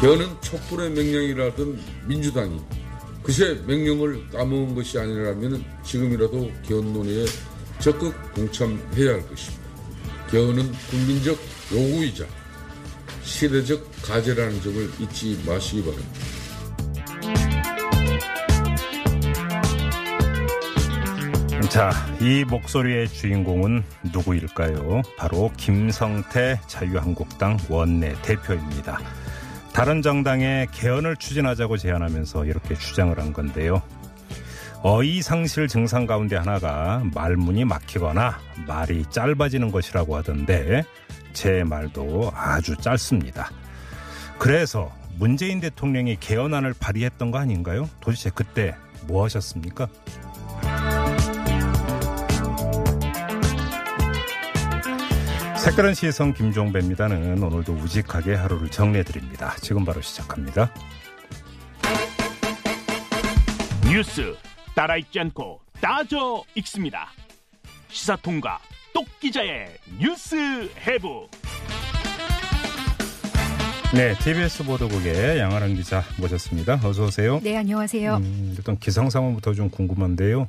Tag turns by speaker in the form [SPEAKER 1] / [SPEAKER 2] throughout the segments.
[SPEAKER 1] 개헌은 촛불의 명령이라던 민주당이 그새 명령을 까먹은 것이 아니라면 지금이라도 개헌 논의에 적극 동참해야 할 것입니다. 개헌은 국민적 요구이자 시대적 과제라는 점을 잊지 마시기 바랍니다.
[SPEAKER 2] 자, 이 목소리의 주인공은 누구일까요? 바로 김성태 자유한국당 원내 대표입니다. 다른 정당의 개헌을 추진하자고 제안하면서 이렇게 주장을 한 건데요. 어이상실 증상 가운데 하나가 말문이 막히거나 말이 짧아지는 것이라고 하던데 제 말도 아주 짧습니다. 그래서 문재인 대통령이 개헌안을 발의했던 거 아닌가요? 도대체 그때 뭐 하셨습니까? 색다른 시선 김종배입니다는 오늘도 우직하게 하루를 정리해드립니다. 지금 바로 시작합니다.
[SPEAKER 3] 뉴스 따라 읽지 않고 따져 읽습니다. 시사통과 똑 기자의 뉴스 해부.
[SPEAKER 2] 네, TBS 보도국의 양아랑 기자 모셨습니다. 어서 오세요.
[SPEAKER 4] 네, 안녕하세요.
[SPEAKER 2] 음, 일단 기상 상황부터 좀 궁금한데요.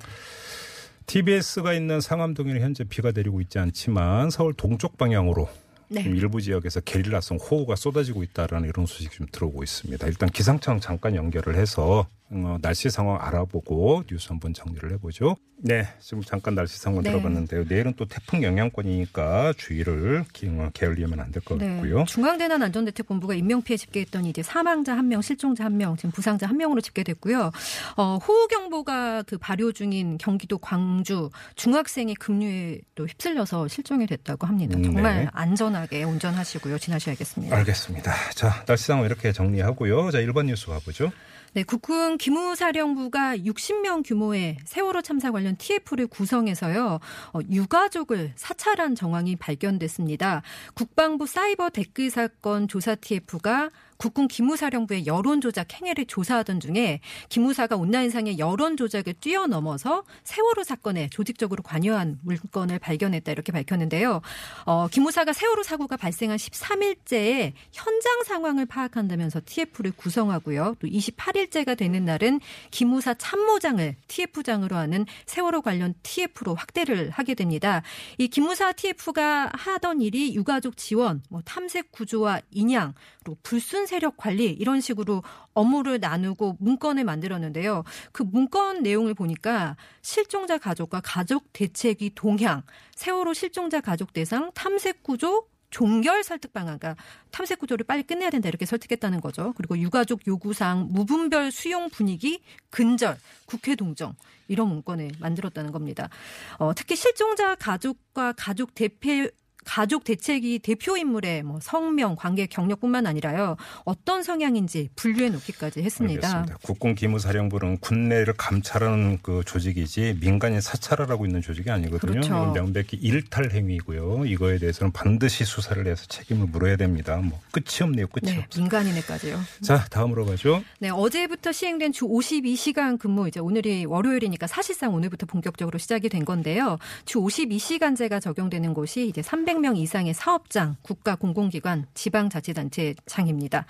[SPEAKER 2] TBS가 있는 상암동에는 현재 비가 내리고 있지 않지만 서울 동쪽 방향으로
[SPEAKER 4] 네.
[SPEAKER 2] 일부 지역에서 게릴라성 호우가 쏟아지고 있다라는 이런 소식이 좀 들어오고 있습니다. 일단 기상청 잠깐 연결을 해서 어, 날씨 상황 알아보고 뉴스 한번 정리를 해보죠. 네, 지금 잠깐 날씨 상황
[SPEAKER 4] 네.
[SPEAKER 2] 들어봤는데요. 내일은 또 태풍 영향권이니까 주의를 기- 어, 게을리면 안 될 것 같고요.
[SPEAKER 4] 네. 중앙재난안전대책본부가 인명피해 집계했더니 이제 사망자 한 명, 실종자 한 명, 지금 부상자 한 명으로 집계됐고요. 어, 호우경보가 그 발효 중인 경기도 광주 중학생이 급류에 또 휩쓸려서 실종이 됐다고 합니다.
[SPEAKER 2] 음,
[SPEAKER 4] 정말
[SPEAKER 2] 네.
[SPEAKER 4] 안전하게 운전하시고요. 지나셔야겠습니다.
[SPEAKER 2] 알겠습니다. 자, 날씨 상황 이렇게 정리하고요. 자, 1번 뉴스 가보죠.
[SPEAKER 4] 네, 국군 기무사령부가 60명 규모의 세월호 참사 관련 TF를 구성해서요, 어, 유가족을 사찰한 정황이 발견됐습니다. 국방부 사이버 댓글 사건 조사 TF가 국군 기무사령부의 여론 조작 행위를 조사하던 중에 기무사가 온라인상의 여론 조작을 뛰어넘어서 세월호 사건에 조직적으로 관여한 물건을 발견했다 이렇게 밝혔는데요. 어, 기무사가 세월호 사고가 발생한 13일째에 현장 상황을 파악한다면서 TF를 구성하고요. 또 28일째가 되는 날은 기무사 참모장을 TF장으로 하는 세월호 관련 TF로 확대를 하게 됩니다. 이 기무사 TF가 하던 일이 유가족 지원, 뭐 탐색 구조와 인양, 그리고 불순 세력 관리 이런 식으로 업무를 나누고 문건을 만들었는데요. 그 문건 내용을 보니까 실종자 가족과 가족 대책위 동향, 세월호 실종자 가족 대상 탐색 구조 종결 설득 방안, 그러니까 탐색 구조를 빨리 끝내야 된다 이렇게 설득했다는 거죠. 그리고 유가족 요구사항 무분별 수용 분위기 근절 국회 동정 이런 문건을 만들었다는 겁니다. 어, 특히 실종자 가족과 가족 대표 가족 대책이 대표 인물의 뭐 성명, 관계, 경력뿐만 아니라요. 어떤 성향인지 분류해 놓기까지 했습니다.
[SPEAKER 2] 알겠습니다. 국군 기무사령부는 군내를 감찰하는 그 조직이지 민간인 사찰하라고 있는 조직이 아니거든요.
[SPEAKER 4] 그렇죠.
[SPEAKER 2] 명백히 일탈 행위고요. 이거에 대해서는 반드시 수사를 해서 책임을 물어야 됩니다. 뭐 끝이 없네요. 끝이
[SPEAKER 4] 네,
[SPEAKER 2] 없어요.
[SPEAKER 4] 민간인에까지요.
[SPEAKER 2] 자, 다음으로 가죠.
[SPEAKER 4] 네, 어제부터 시행된 주 52시간 근무 이제 오늘이 월요일이니까 사실상 오늘부터 본격적으로 시작이 된 건데요. 주 52시간제가 적용되는 곳이 이제 300명 이상의 사업장, 국가 공공기관, 지방자치단체 장입니다.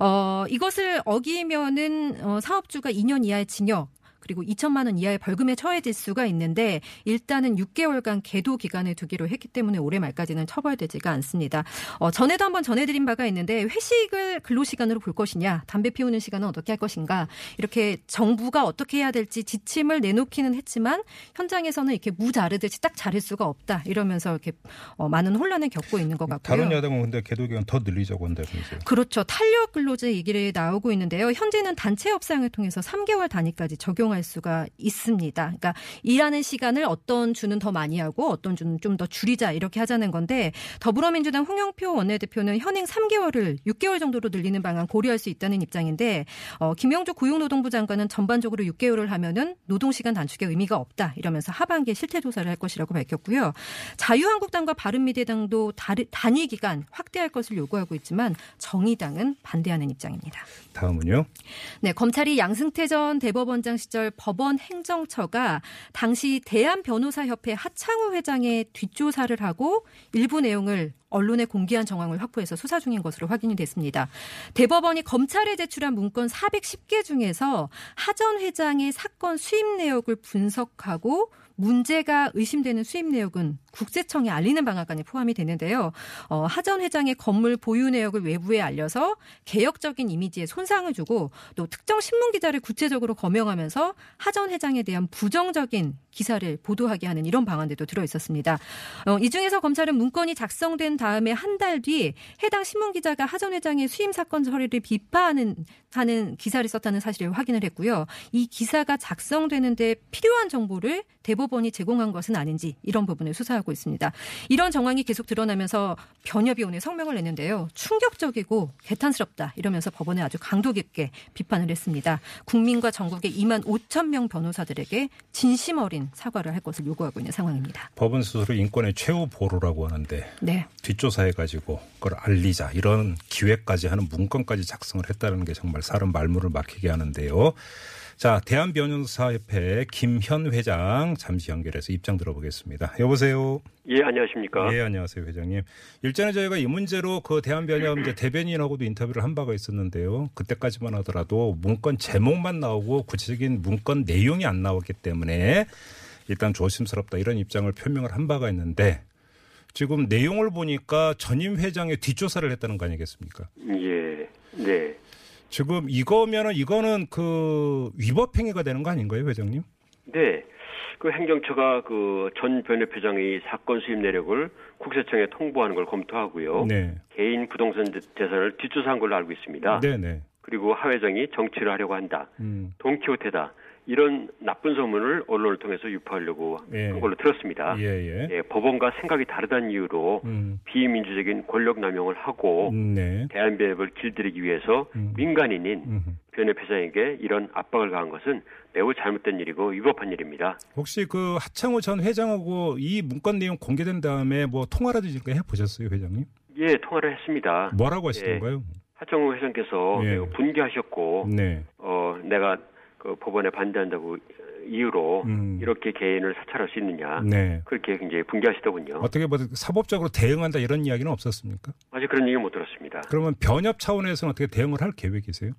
[SPEAKER 4] 어, 이것을 어기면은 어, 사업주가 2년 이하의 징역 그리고 2천만 원 이하의 벌금에 처해질 수가 있는데 일단은 6개월간 계도 기간을 두기로 했기 때문에 올해 말까지는 처벌되지가 않습니다. 어, 전에도 한번 전해드린 바가 있는데 회식을 근로시간으로 볼 것이냐, 담배 피우는 시간은 어떻게 할 것인가 이렇게 정부가 어떻게 해야 될지 지침을 내놓기는 했지만 현장에서는 이렇게 무 자르듯이 딱 자를 수가 없다 이러면서 이렇게 어, 많은 혼란을 겪고 있는 것 같고요.
[SPEAKER 2] 다른 여당은 근데 계도 기간 더 늘리자고 한다면서요.
[SPEAKER 4] 그렇죠. 탄력 근로제 얘기를 나오고 있는데요. 현재는 단체 협상을 통해서 3개월 단위까지 적용할 적용할 수가 있습니다. 그러니까 일하는 시간을 어떤 주는 더 많이 하고 어떤 주는 좀 더 줄이자 이렇게 하자는 건데 더불어민주당 홍영표 원내대표는 현행 3개월을 6개월 정도로 늘리는 방안 고려할 수 있다는 입장인데 어, 김영주 고용노동부 장관은 전반적으로 6개월을 하면은 노동시간 단축에 의미가 없다 이러면서 하반기에 실태 조사를 할 것이라고 밝혔고요. 자유한국당과 바른미래당도 단위 기간 확대할 것을 요구하고 있지만 정의당은 반대하는 입장입니다.
[SPEAKER 2] 다음은요.
[SPEAKER 4] 네, 검찰이 양승태 전 대법원장 시절 법원 행정처가 당시 대한변호사협회 하창우 회장의 뒷조사를 하고 일부 내용을 언론에 공개한 정황을 확보해서 수사 중인 것으로 확인이 됐습니다. 대법원이 검찰에 제출한 문건 410개 중에서 하전 회장의 사건 수입 내역을 분석하고 문제가 의심되는 수입 내역은 국세청에 알리는 방안까지 포함이 되는데요. 어, 하전 회장의 건물 보유 내역을 외부에 알려서 개혁적인 이미지에 손상을 주고 또 특정 신문 기자를 구체적으로 거명하면서 하전 회장에 대한 부정적인 기사를 보도하게 하는 이런 방안들도 들어 있었습니다. 어, 이 중에서 검찰은 문건이 작성된 다음에 한 달 뒤 해당 신문 기자가 하전 회장의 수임 사건 처리를 비판하는 하는 기사를 썼다는 사실을 확인을 했고요. 이 기사가 작성되는데 필요한 정보를 대법 원이 제공한 것은 아닌지 이런 부분을 수사하고 있습니다. 이런 정황이 계속 드러나면서 변협이 오늘 성명을 냈는데요. 충격적이고 개탄스럽다 이러면서 법원에 아주 강도 깊게 비판을 했습니다. 국민과 전국의 2만 5천 명 변호사들에게 진심 어린 사과를 할 것을 요구하고 있는 상황입니다.
[SPEAKER 2] 법은 스스로 인권의 최후 보루라고 하는데
[SPEAKER 4] 네.
[SPEAKER 2] 뒷조사해가지고 그걸 알리자 이런 기획까지 하는 문건까지 작성을 했다는 게 정말 사람 말문을 막히게 하는데요. 자, 대한변호사협회 김현 회장 잠시 연결해서 입장 들어보겠습니다. 여보세요.
[SPEAKER 5] 예, 안녕하십니까.
[SPEAKER 2] 예, 안녕하세요, 회장님. 일전에 저희가 이 문제로 그 대한변협 대변인하고도 인터뷰를 한 바가 있었는데요. 그때까지만 하더라도 문건 제목만 나오고 구체적인 문건 내용이 안 나왔기 때문에 일단 조심스럽다 이런 입장을 표명을 한 바가 있는데 지금 내용을 보니까 전임 회장의 뒷조사를 했다는 거 아니겠습니까?
[SPEAKER 5] 예, 네.
[SPEAKER 2] 지금 이거면은 이거는 그 위법 행위가 되는 거 아닌가요, 회장님?
[SPEAKER 5] 네. 그 행정처가 그 전 변협회장의 사건 수입 내력을 국세청에 통보하는 걸 검토하고요.
[SPEAKER 2] 네.
[SPEAKER 5] 개인 부동산 재산을 뒷조사한 걸로 알고 있습니다.
[SPEAKER 2] 네, 네.
[SPEAKER 5] 그리고 하 회장이 정치를 하려고 한다.
[SPEAKER 2] 음.
[SPEAKER 5] 돈키호테다. 이런 나쁜 소문을 언론을 통해서 유포하려고
[SPEAKER 2] 예.
[SPEAKER 5] 한 걸로 들었습니다.
[SPEAKER 2] 예, 예.
[SPEAKER 5] 예, 법원과 생각이 다르다는 이유로
[SPEAKER 2] 음.
[SPEAKER 5] 비민주적인 권력 남용을 하고
[SPEAKER 2] 음, 네.
[SPEAKER 5] 대한변협을 길들이기 위해서
[SPEAKER 2] 음.
[SPEAKER 5] 민간인인
[SPEAKER 2] 음.
[SPEAKER 5] 변협회장에게 이런 압박을 가한 것은 매우 잘못된 일이고 위법한 일입니다.
[SPEAKER 2] 혹시 그 하창호 전 회장하고 이 문건 내용 공개된 다음에 뭐 통화라든지 해 보셨어요, 회장님?
[SPEAKER 5] 예, 통화를 했습니다.
[SPEAKER 2] 뭐라고 하시던가요?
[SPEAKER 5] 하정우 회장께서
[SPEAKER 2] 예.
[SPEAKER 5] 분개하셨고
[SPEAKER 2] 네.
[SPEAKER 5] 어 내가 그 법원에 반대한다고 이유로
[SPEAKER 2] 음.
[SPEAKER 5] 이렇게 개인을 사찰할 수 있느냐
[SPEAKER 2] 네.
[SPEAKER 5] 그렇게 굉장히 분개하시더군요.
[SPEAKER 2] 어떻게 뭐 사법적으로 대응한다 이런 이야기는 없었습니까?
[SPEAKER 5] 아직 그런 얘기 못 들었습니다.
[SPEAKER 2] 그러면 변협 차원에서는 어떻게 대응을 할 계획이세요?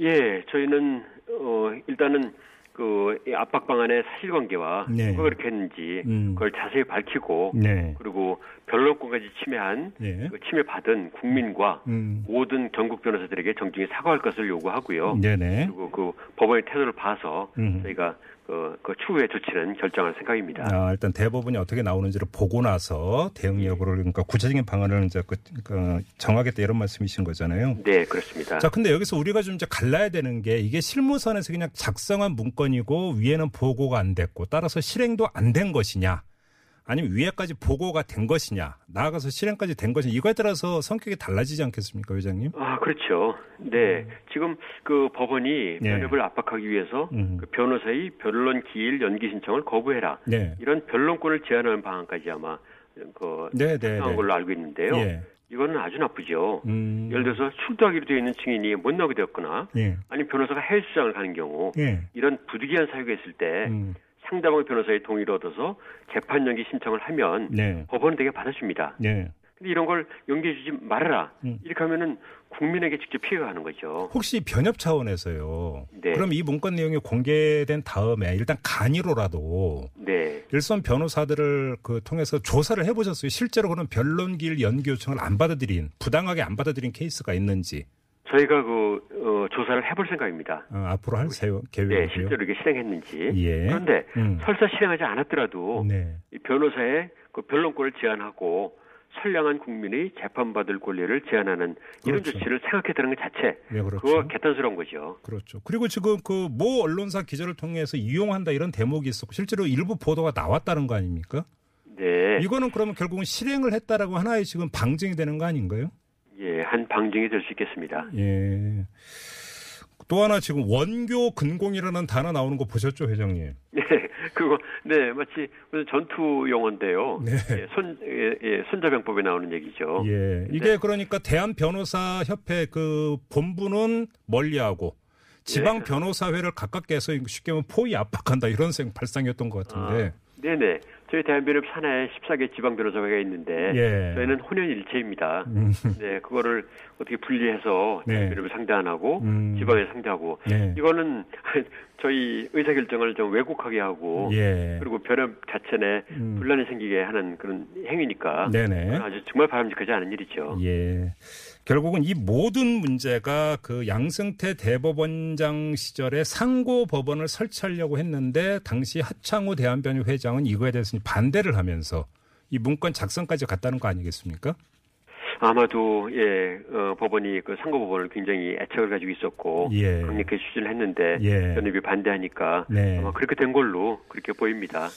[SPEAKER 5] 예, 저희는 어 일단은 그이 압박 방안의 사실관계와
[SPEAKER 2] 네.
[SPEAKER 5] 누가 그렇게 했는지
[SPEAKER 2] 음.
[SPEAKER 5] 그걸 자세히 밝히고
[SPEAKER 2] 네.
[SPEAKER 5] 그리고 변론권까지 침해한
[SPEAKER 2] 예.
[SPEAKER 5] 그 침해받은 국민과
[SPEAKER 2] 음.
[SPEAKER 5] 모든 전국 변호사들에게 정중히 사과할 것을 요구하고요.
[SPEAKER 2] 네네.
[SPEAKER 5] 그리고 그 법원의 태도를 봐서
[SPEAKER 2] 음.
[SPEAKER 5] 저희가 그, 그 추후에 조치는 결정할 생각입니다.
[SPEAKER 2] 아, 일단 대법원이 어떻게 나오는지를 보고 나서 대응 여부를 그러니까 구체적인 방안을 이제 그, 그 정하겠다 이런 말씀이신 거잖아요.
[SPEAKER 5] 네, 그렇습니다.
[SPEAKER 2] 자, 근데 여기서 우리가 좀 이제 갈라야 되는 게 이게 실무선에서 그냥 작성한 문건이고 위에는 보고가 안 됐고 따라서 실행도 안 된 것이냐 아니면 위에까지 보고가 된 것이냐 나아가서 실행까지 된 것이냐 이거에 따라서 성격이 달라지지 않겠습니까, 회장님?
[SPEAKER 5] 아, 그렇죠. 네. 지금 그 법원이
[SPEAKER 2] 네.
[SPEAKER 5] 변협을 압박하기 위해서
[SPEAKER 2] 음.
[SPEAKER 5] 그 변호사의 변론 기일 연기 신청을 거부해라.
[SPEAKER 2] 네.
[SPEAKER 5] 이런 변론권을 제한하는 방안까지 아마 그
[SPEAKER 2] 네, 네,
[SPEAKER 5] 한
[SPEAKER 2] 네.
[SPEAKER 5] 걸로 알고 있는데요.
[SPEAKER 2] 예.
[SPEAKER 5] 이거는 아주 나쁘죠.
[SPEAKER 2] 음.
[SPEAKER 5] 예를 들어서 출두하기로 되어 있는 증인이 못 나오게 되었거나
[SPEAKER 2] 예.
[SPEAKER 5] 아니면 변호사가 해외 수장을 가는 경우
[SPEAKER 2] 예.
[SPEAKER 5] 이런 부득이한 사유가 있을 때
[SPEAKER 2] 음.
[SPEAKER 5] 상대방의 변호사의 동의를 얻어서 재판 연기 신청을 하면
[SPEAKER 2] 네.
[SPEAKER 5] 법원은 되게 받아줍니다.
[SPEAKER 2] 네.
[SPEAKER 5] 근데 이런 걸 연기해 주지 말아라.
[SPEAKER 2] 음.
[SPEAKER 5] 이렇게 하면은 국민에게 직접 피해가 가는 거죠.
[SPEAKER 2] 혹시 변협 차원에서요.
[SPEAKER 5] 네.
[SPEAKER 2] 그럼 이 문건 내용이 공개된 다음에 일단 간이로라도
[SPEAKER 5] 네.
[SPEAKER 2] 일선 변호사들을 그 통해서 조사를 해 보셨어요. 실제로 그런 변론기일 연기 요청을 안 받아들인 부당하게 안 받아들인 케이스가 있는지
[SPEAKER 5] 저희가 그 어, 조사를 해볼 생각입니다.
[SPEAKER 2] 어, 앞으로 할 세요
[SPEAKER 5] 네,
[SPEAKER 2] 계획이고요.
[SPEAKER 5] 실제로 이게 실행했는지.
[SPEAKER 2] 예.
[SPEAKER 5] 그런데
[SPEAKER 2] 음.
[SPEAKER 5] 설사 실행하지 않았더라도
[SPEAKER 2] 네.
[SPEAKER 5] 이 변호사의 그 변론권을 제한하고 선량한 국민의 재판받을 권리를 제한하는 이런
[SPEAKER 2] 그렇죠.
[SPEAKER 5] 조치를 생각했다는 것 자체
[SPEAKER 2] 네, 그렇죠.
[SPEAKER 5] 그거 개탄스러운 거죠.
[SPEAKER 2] 그렇죠. 그리고 지금 그 모 언론사 기자를 통해서 이용한다 이런 대목이 있었고 실제로 일부 보도가 나왔다는 거 아닙니까?
[SPEAKER 5] 네,
[SPEAKER 2] 이거는 그러면 결국은 실행을 했다라고 하나의 지금 방증이 되는 거 아닌가요?
[SPEAKER 5] 예, 한 방증이 될 수 있겠습니다.
[SPEAKER 2] 예. 또 하나 지금 원교 근공이라는 단어 나오는 거 보셨죠, 회장님?
[SPEAKER 5] 네, 그거 네 마치 무슨 전투 용어인데요.
[SPEAKER 2] 네.
[SPEAKER 5] 예, 손 예, 예, 손자병법에 나오는 얘기죠.
[SPEAKER 2] 예. 이게 그러니까 대한 변호사 협회 그 본부는 멀리하고 지방
[SPEAKER 5] 예.
[SPEAKER 2] 변호사회를 가깝게 해서 쉽게 말하면 포위 압박한다 이런 생 발상이었던 것 같은데.
[SPEAKER 5] 네네. 저희 대한변협 산하에 14개 지방 변호사회가 있는데
[SPEAKER 2] 예.
[SPEAKER 5] 저희는 혼연일체입니다.
[SPEAKER 2] 음.
[SPEAKER 5] 네, 그거를 어떻게 분리해서
[SPEAKER 2] 네.
[SPEAKER 5] 대한변협을 상대 안 하고
[SPEAKER 2] 음.
[SPEAKER 5] 지방에 상대하고
[SPEAKER 2] 네.
[SPEAKER 5] 이거는 저희 의사결정을 좀 왜곡하게 하고
[SPEAKER 2] 예.
[SPEAKER 5] 그리고 변협 자체 내
[SPEAKER 2] 음.
[SPEAKER 5] 분란이 생기게 하는 그런 행위니까 아주 정말 바람직하지 않은 일이죠.
[SPEAKER 2] 예. 결국은 이 모든 문제가 그 양승태 대법원장 시절에 상고 법원을 설치하려고 했는데 당시 하창우 대한변협 회장은 이거에 대해서 반대를 하면서 이 문건 작성까지 갔다는 거 아니겠습니까?
[SPEAKER 5] 아마도 예 어, 법원이 그 상고 법원을 굉장히 애착을 가지고 있었고
[SPEAKER 2] 예.
[SPEAKER 5] 강력하게 추진을 했는데
[SPEAKER 2] 예.
[SPEAKER 5] 변협이 반대하니까
[SPEAKER 2] 네.
[SPEAKER 5] 아마 그렇게 된 걸로 그렇게 보입니다.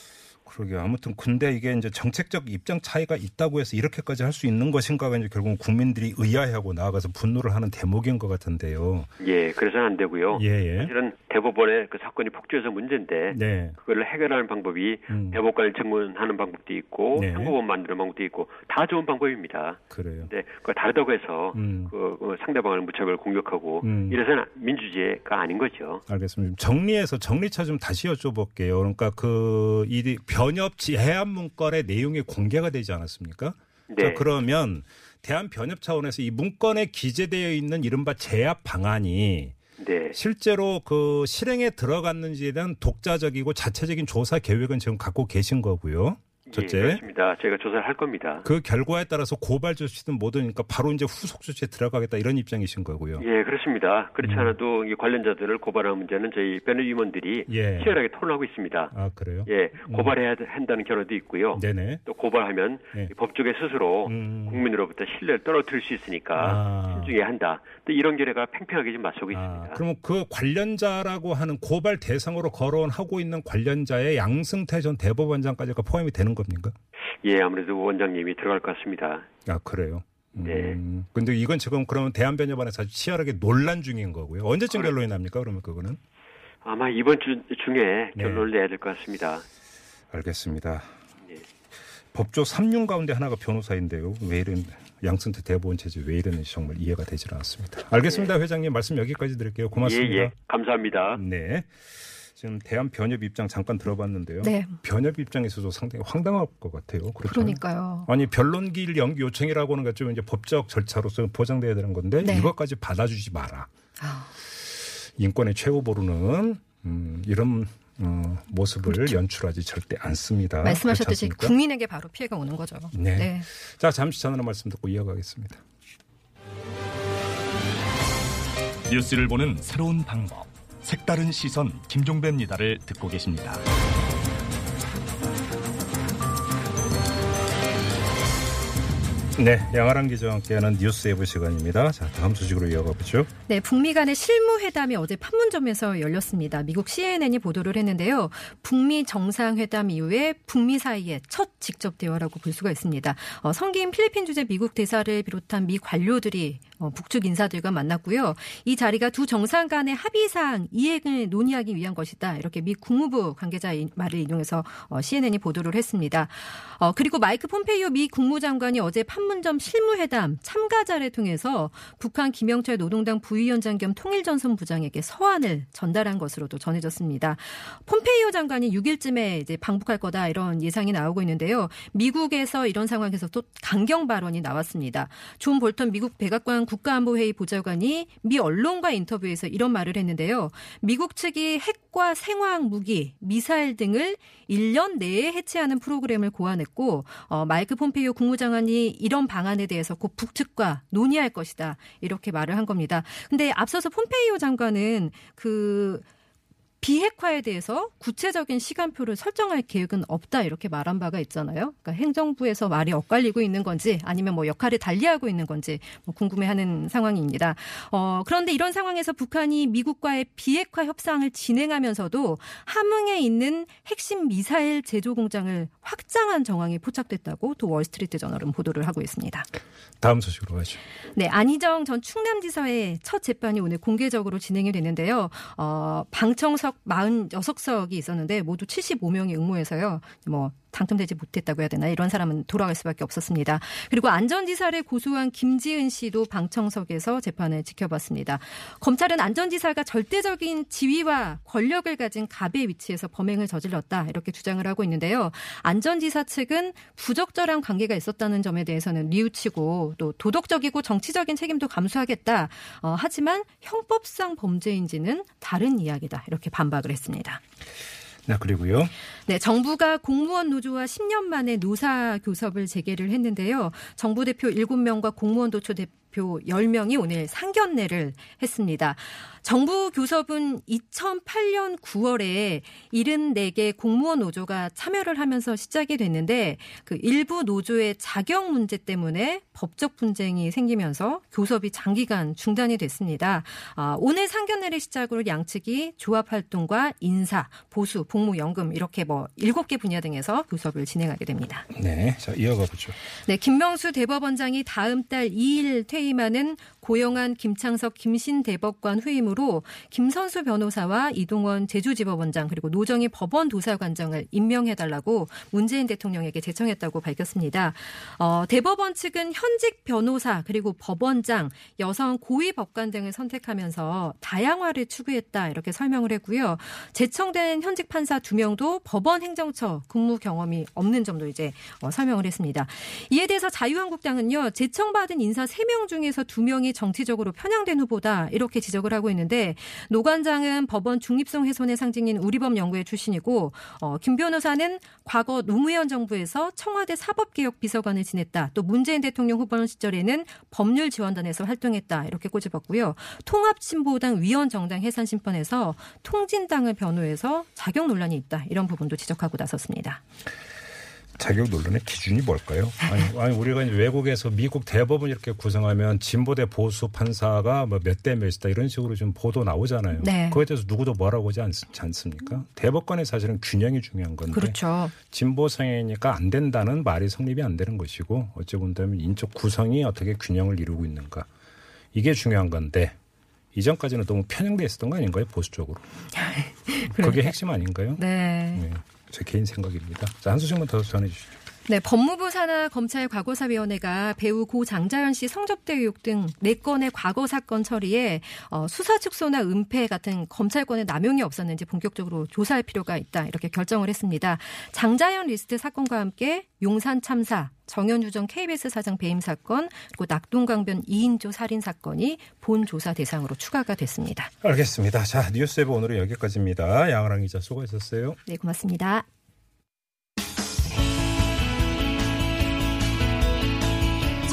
[SPEAKER 2] 그러게요. 아무튼 근데 이게 이제 정책적 입장 차이가 있다고 해서 이렇게까지 할 수 있는 것인가가 이제 결국 국민들이 의아해하고 나아가서 분노를 하는 대목인 것 같은데요.
[SPEAKER 5] 예, 그래서는 안 되고요.
[SPEAKER 2] 예, 예.
[SPEAKER 5] 사실은 대법원의 그 사건이 폭주해서 문제인데
[SPEAKER 2] 네.
[SPEAKER 5] 그걸 해결하는 방법이
[SPEAKER 2] 음.
[SPEAKER 5] 대법관을 청문하는 방법도 있고
[SPEAKER 2] 네.
[SPEAKER 5] 상고법 만드는 방법도 있고 다 좋은 방법입니다.
[SPEAKER 2] 그래요.
[SPEAKER 5] 근데 그 다르다고 해서
[SPEAKER 2] 음.
[SPEAKER 5] 그, 그 상대방을 무차별 공격하고
[SPEAKER 2] 음.
[SPEAKER 5] 이래서는 민주주의가 아닌 거죠.
[SPEAKER 2] 알겠습니다. 정리해서 정리차 좀 다시 여쭤볼게요. 그러니까 그, 이 변협 해안 문건의 내용이 공개가 되지 않았습니까?
[SPEAKER 5] 네.
[SPEAKER 2] 자, 그러면 대한 변협 차원에서 이 문건에 기재되어 있는 이른바 제압 방안이
[SPEAKER 5] 네.
[SPEAKER 2] 실제로 그 실행에 들어갔는지에 대한 독자적이고 자체적인 조사 계획은 지금 갖고 계신 거고요. 첫째.
[SPEAKER 5] 예, 그렇습니다. 저희가 조사를 할 겁니다.
[SPEAKER 2] 그 결과에 따라서 고발 조치든 뭐든 그러니까 바로 이제 후속 조치에 들어가겠다 이런 입장이신 거고요.
[SPEAKER 5] 예, 그렇습니다. 그렇지
[SPEAKER 2] 음.
[SPEAKER 5] 않아도 이 관련자들을 고발하는 문제는 저희 변호위원들이
[SPEAKER 2] 예.
[SPEAKER 5] 치열하게 토론하고 있습니다.
[SPEAKER 2] 아, 그래요?
[SPEAKER 5] 예, 고발해야 한다는 결론도 있고요.
[SPEAKER 2] 네네.
[SPEAKER 5] 또 고발하면
[SPEAKER 2] 네.
[SPEAKER 5] 이 법조계 스스로
[SPEAKER 2] 음.
[SPEAKER 5] 국민으로부터 신뢰를 떨어뜨릴 수 있으니까
[SPEAKER 2] 아.
[SPEAKER 5] 신중해야 한다. 또 이런 결례가 팽팽하게 좀 맞서고
[SPEAKER 2] 아,
[SPEAKER 5] 있습니다.
[SPEAKER 2] 그러면 그 관련자라고 하는 고발 대상으로 거론하고 있는 관련자의 양승태 전 대법원장까지가 포함이 되는 겁니까?
[SPEAKER 5] 예, 아무래도 원장님이 들어갈 것 같습니다.
[SPEAKER 2] 아, 그래요?
[SPEAKER 5] 네.
[SPEAKER 2] 음, 근데 이건 지금 그러면 대한변협안에서 아주 치열하게 논란 중인 거고요. 언제쯤 결론이 납니까? 그러면 그거는?
[SPEAKER 5] 아마 이번 주 중에
[SPEAKER 2] 네.
[SPEAKER 5] 결론을 내야 될 것 같습니다.
[SPEAKER 2] 알겠습니다.
[SPEAKER 5] 네.
[SPEAKER 2] 법조 3륜 가운데 하나가 변호사인데요. 왜 이런 양승태 대법원 체제 왜 이러는지 정말 이해가 되질 않았습니다. 알겠습니다. 회장님 말씀 여기까지 드릴게요. 고맙습니다.
[SPEAKER 5] 예, 예. 감사합니다.
[SPEAKER 2] 네. 지금 대한 변협 입장 잠깐 들어봤는데요.
[SPEAKER 4] 네.
[SPEAKER 2] 변협 입장에서도 상당히 황당할 것 같아요. 그렇죠?
[SPEAKER 4] 그러니까요.
[SPEAKER 2] 아니 변론기일 연기 요청이라고 하는 게좀 이제 법적 절차로서 보장돼야 되는 건데
[SPEAKER 4] 네.
[SPEAKER 2] 이것까지 받아주지 마라.
[SPEAKER 4] 아,
[SPEAKER 2] 인권의 최고 보루는 음, 이런 어, 모습을 연출하지 절대 않습니다.
[SPEAKER 4] 그렇죠. 말씀하셨듯이? 국민에게 바로 피해가 오는 거죠.
[SPEAKER 2] 네. 자 잠시 전하는 말씀 듣고 이어가겠습니다.
[SPEAKER 3] 뉴스를 보는 새로운 방법. 색다른 시선 김종배입니다를 듣고 계십니다.
[SPEAKER 2] 네, 양아랑 기자와 함께하는 뉴스 에브 시간입니다. 자, 다음 소식으로 이어가 보죠.
[SPEAKER 4] 네, 북미 간의 실무회담이 어제 판문점에서 열렸습니다. 미국 CNN이 보도를 했는데요. 북미 정상회담 이후에 북미 사이의 첫 직접 대화라고 볼 수가 있습니다. 어, 성 김 필리핀 주재 미국 대사를 비롯한 미 관료들이 어, 북측 인사들과 만났고요. 이 자리가 두 정상 간의 합의사항 이행을 논의하기 위한 것이다. 이렇게 미 국무부 관계자의 말을 인용해서 어, CNN이 보도를 했습니다. 어, 그리고 마이크 폼페이오 미 국무장관이 어제 판 문점 실무회담 참가자를 통해서 북한 김영철 노동당 부위원장 겸 통일전선 부장에게 서한을 전달한 것으로도 전해졌습니다. 폼페이오 장관이 6일쯤에 이제 방북할 거다 이런 예상이 나오고 있는데요. 미국에서 이런 상황에서 또 강경 발언이 나왔습니다. 존 볼턴 미국 백악관 국가안보회의 보좌관이 미 언론과 인터뷰에서 이런 말을 했는데요. 미국 측이 핵 과 생화학 무기, 미사일 등을 1년 내에 해체하는 프로그램을 고안했고 어, 마이크 폼페이오 국무장관이 이런 방안에 대해서 곧 북측과 논의할 것이다 이렇게 말을 한 겁니다. 근데 앞서서 폼페이오 장관은 그 비핵화에 대해서 구체적인 시간표를 설정할 계획은 없다 이렇게 말한 바가 있잖아요. 그러니까 행정부에서 말이 엇갈리고 있는 건지 아니면 뭐 역할을 달리하고 있는 건지 뭐 궁금해하는 상황입니다. 어, 그런데 이런 상황에서 북한이 미국과의 비핵화 협상을 진행하면서도 함흥에 있는 핵심 미사일 제조 공장을 확장한 정황이 포착됐다고 또 월스트리트 저널은 보도를 하고 있습니다.
[SPEAKER 2] 다음 소식으로 가죠.
[SPEAKER 4] 네, 안희정 전 충남지사의 첫 재판이 오늘 공개적으로 진행이 됐는데요. 어, 방청석 46석이 있었는데 모두 75명이 응모해서요. 뭐 당첨되지 못했다고 해야 되나 이런 사람은 돌아갈 수밖에 없었습니다. 그리고 안전지사를 고소한 김지은 씨도 방청석에서 재판을 지켜봤습니다. 검찰은 안전지사가 절대적인 지위와 권력을 가진 갑의 위치에서 범행을 저질렀다 이렇게 주장을 하고 있는데요. 안전지사 측은 부적절한 관계가 있었다는 점에 대해서는 뉘우치고 또 도덕적이고 정치적인 책임도 감수하겠다. 어, 하지만 형법상 범죄인지는 다른 이야기다 이렇게 반박을 했습니다.
[SPEAKER 2] 네, 그리고요.
[SPEAKER 4] 네, 정부가 공무원 노조와 10년 만에 노사 교섭을 재개를 했는데요. 정부 대표 7명과 공무원 도초 대표 10명이 오늘 상견례를 했습니다. 정부 교섭은 2008년 9월에 74개 공무원 노조가 참여를 하면서 시작이 됐는데 그 일부 노조의 자격 문제 때문에 법적 분쟁이 생기면서 교섭이 장기간 중단이 됐습니다. 아, 오늘 상견례를 시작으로 양측이 조합 활동과 인사, 보수, 복무, 연금 이렇게 뭐 7개 분야 등에서 교섭을 진행하게 됩니다.
[SPEAKER 2] 네, 자 이어가 보죠.
[SPEAKER 4] 네, 김명수 대법원장이 다음 달 2일 퇴 임하는 고영한 김창석 김신 대법관 후임으로 김선수 변호사와 이동원 제주지법원장 그리고 노정희 법원 도사관장을 임명해달라고 문재인 대통령에게 제청했다고 밝혔습니다. 어, 대법원 측은 현직 변호사 그리고 법원장, 여성 고위 법관 등을 선택하면서 다양화를 추구했다 이렇게 설명을 했고요. 제청된 현직 판사 두 명도 법원 행정처 근무 경험이 없는 점도 이제 어, 설명을 했습니다. 이에 대해서 자유한국당은요 제청받은 인사 3명 중에서 2명이 정치적으로 편향된 후보다 이렇게 지적을 하고 있는데 노 관장은 법원 중립성 훼손의 상징인 우리법 연구회 출신이고 어, 김 변호사는 과거 노무현 정부에서 청와대 사법개혁 비서관을 지냈다. 또 문재인 대통령 후보원 시절에는 법률 지원단에서 활동했다. 이렇게 꼬집었고요. 통합진보당 위원정당 해산 심판에서 통진당을 변호해서 자격 논란이 있다. 이런 부분도 지적하고 나섰습니다.
[SPEAKER 2] 자격 논란의 기준이 뭘까요? 아니, 아니 우리가 외국에서 미국 대법원 이렇게 구성하면 진보 대 보수 판사가 뭐 몇 대 몇이다 이런 식으로 좀 보도 나오잖아요.
[SPEAKER 4] 네.
[SPEAKER 2] 그거에 대해서 누구도 뭐라고 하지 않, 않습니까? 대법관의 사실은 균형이 중요한 건데
[SPEAKER 4] 그렇죠.
[SPEAKER 2] 진보 성향이니까 안 된다는 말이 성립이 안 되는 것이고 어찌 본다면 인적 구성이 어떻게 균형을 이루고 있는가 이게 중요한 건데 이전까지는 너무 편향돼 있었던 거 아닌가요 보수 쪽으로? 그게 핵심 아닌가요?
[SPEAKER 4] 네.
[SPEAKER 2] 네. 제 개인 생각입니다. 자, 한 소식만 더 전해 주시죠.
[SPEAKER 4] 네, 법무부 산하 검찰 과거사위원회가 배우 고 장자연 씨 성접대 의혹 등 4건의 과거 사건 처리에 어, 수사 축소나 은폐 같은 검찰권의 남용이 없었는지 본격적으로 조사할 필요가 있다. 이렇게 결정을 했습니다. 장자연 리스트 사건과 함께 용산 참사, 정연주 전 KBS 사장 배임 사건, 그리고 낙동강변 2인조 살인 사건이 본 조사 대상으로 추가가 됐습니다.
[SPEAKER 2] 알겠습니다. 자, 뉴스에브 오늘은 여기까지입니다. 양아랑 기자 수고하셨어요.
[SPEAKER 4] 네, 고맙습니다.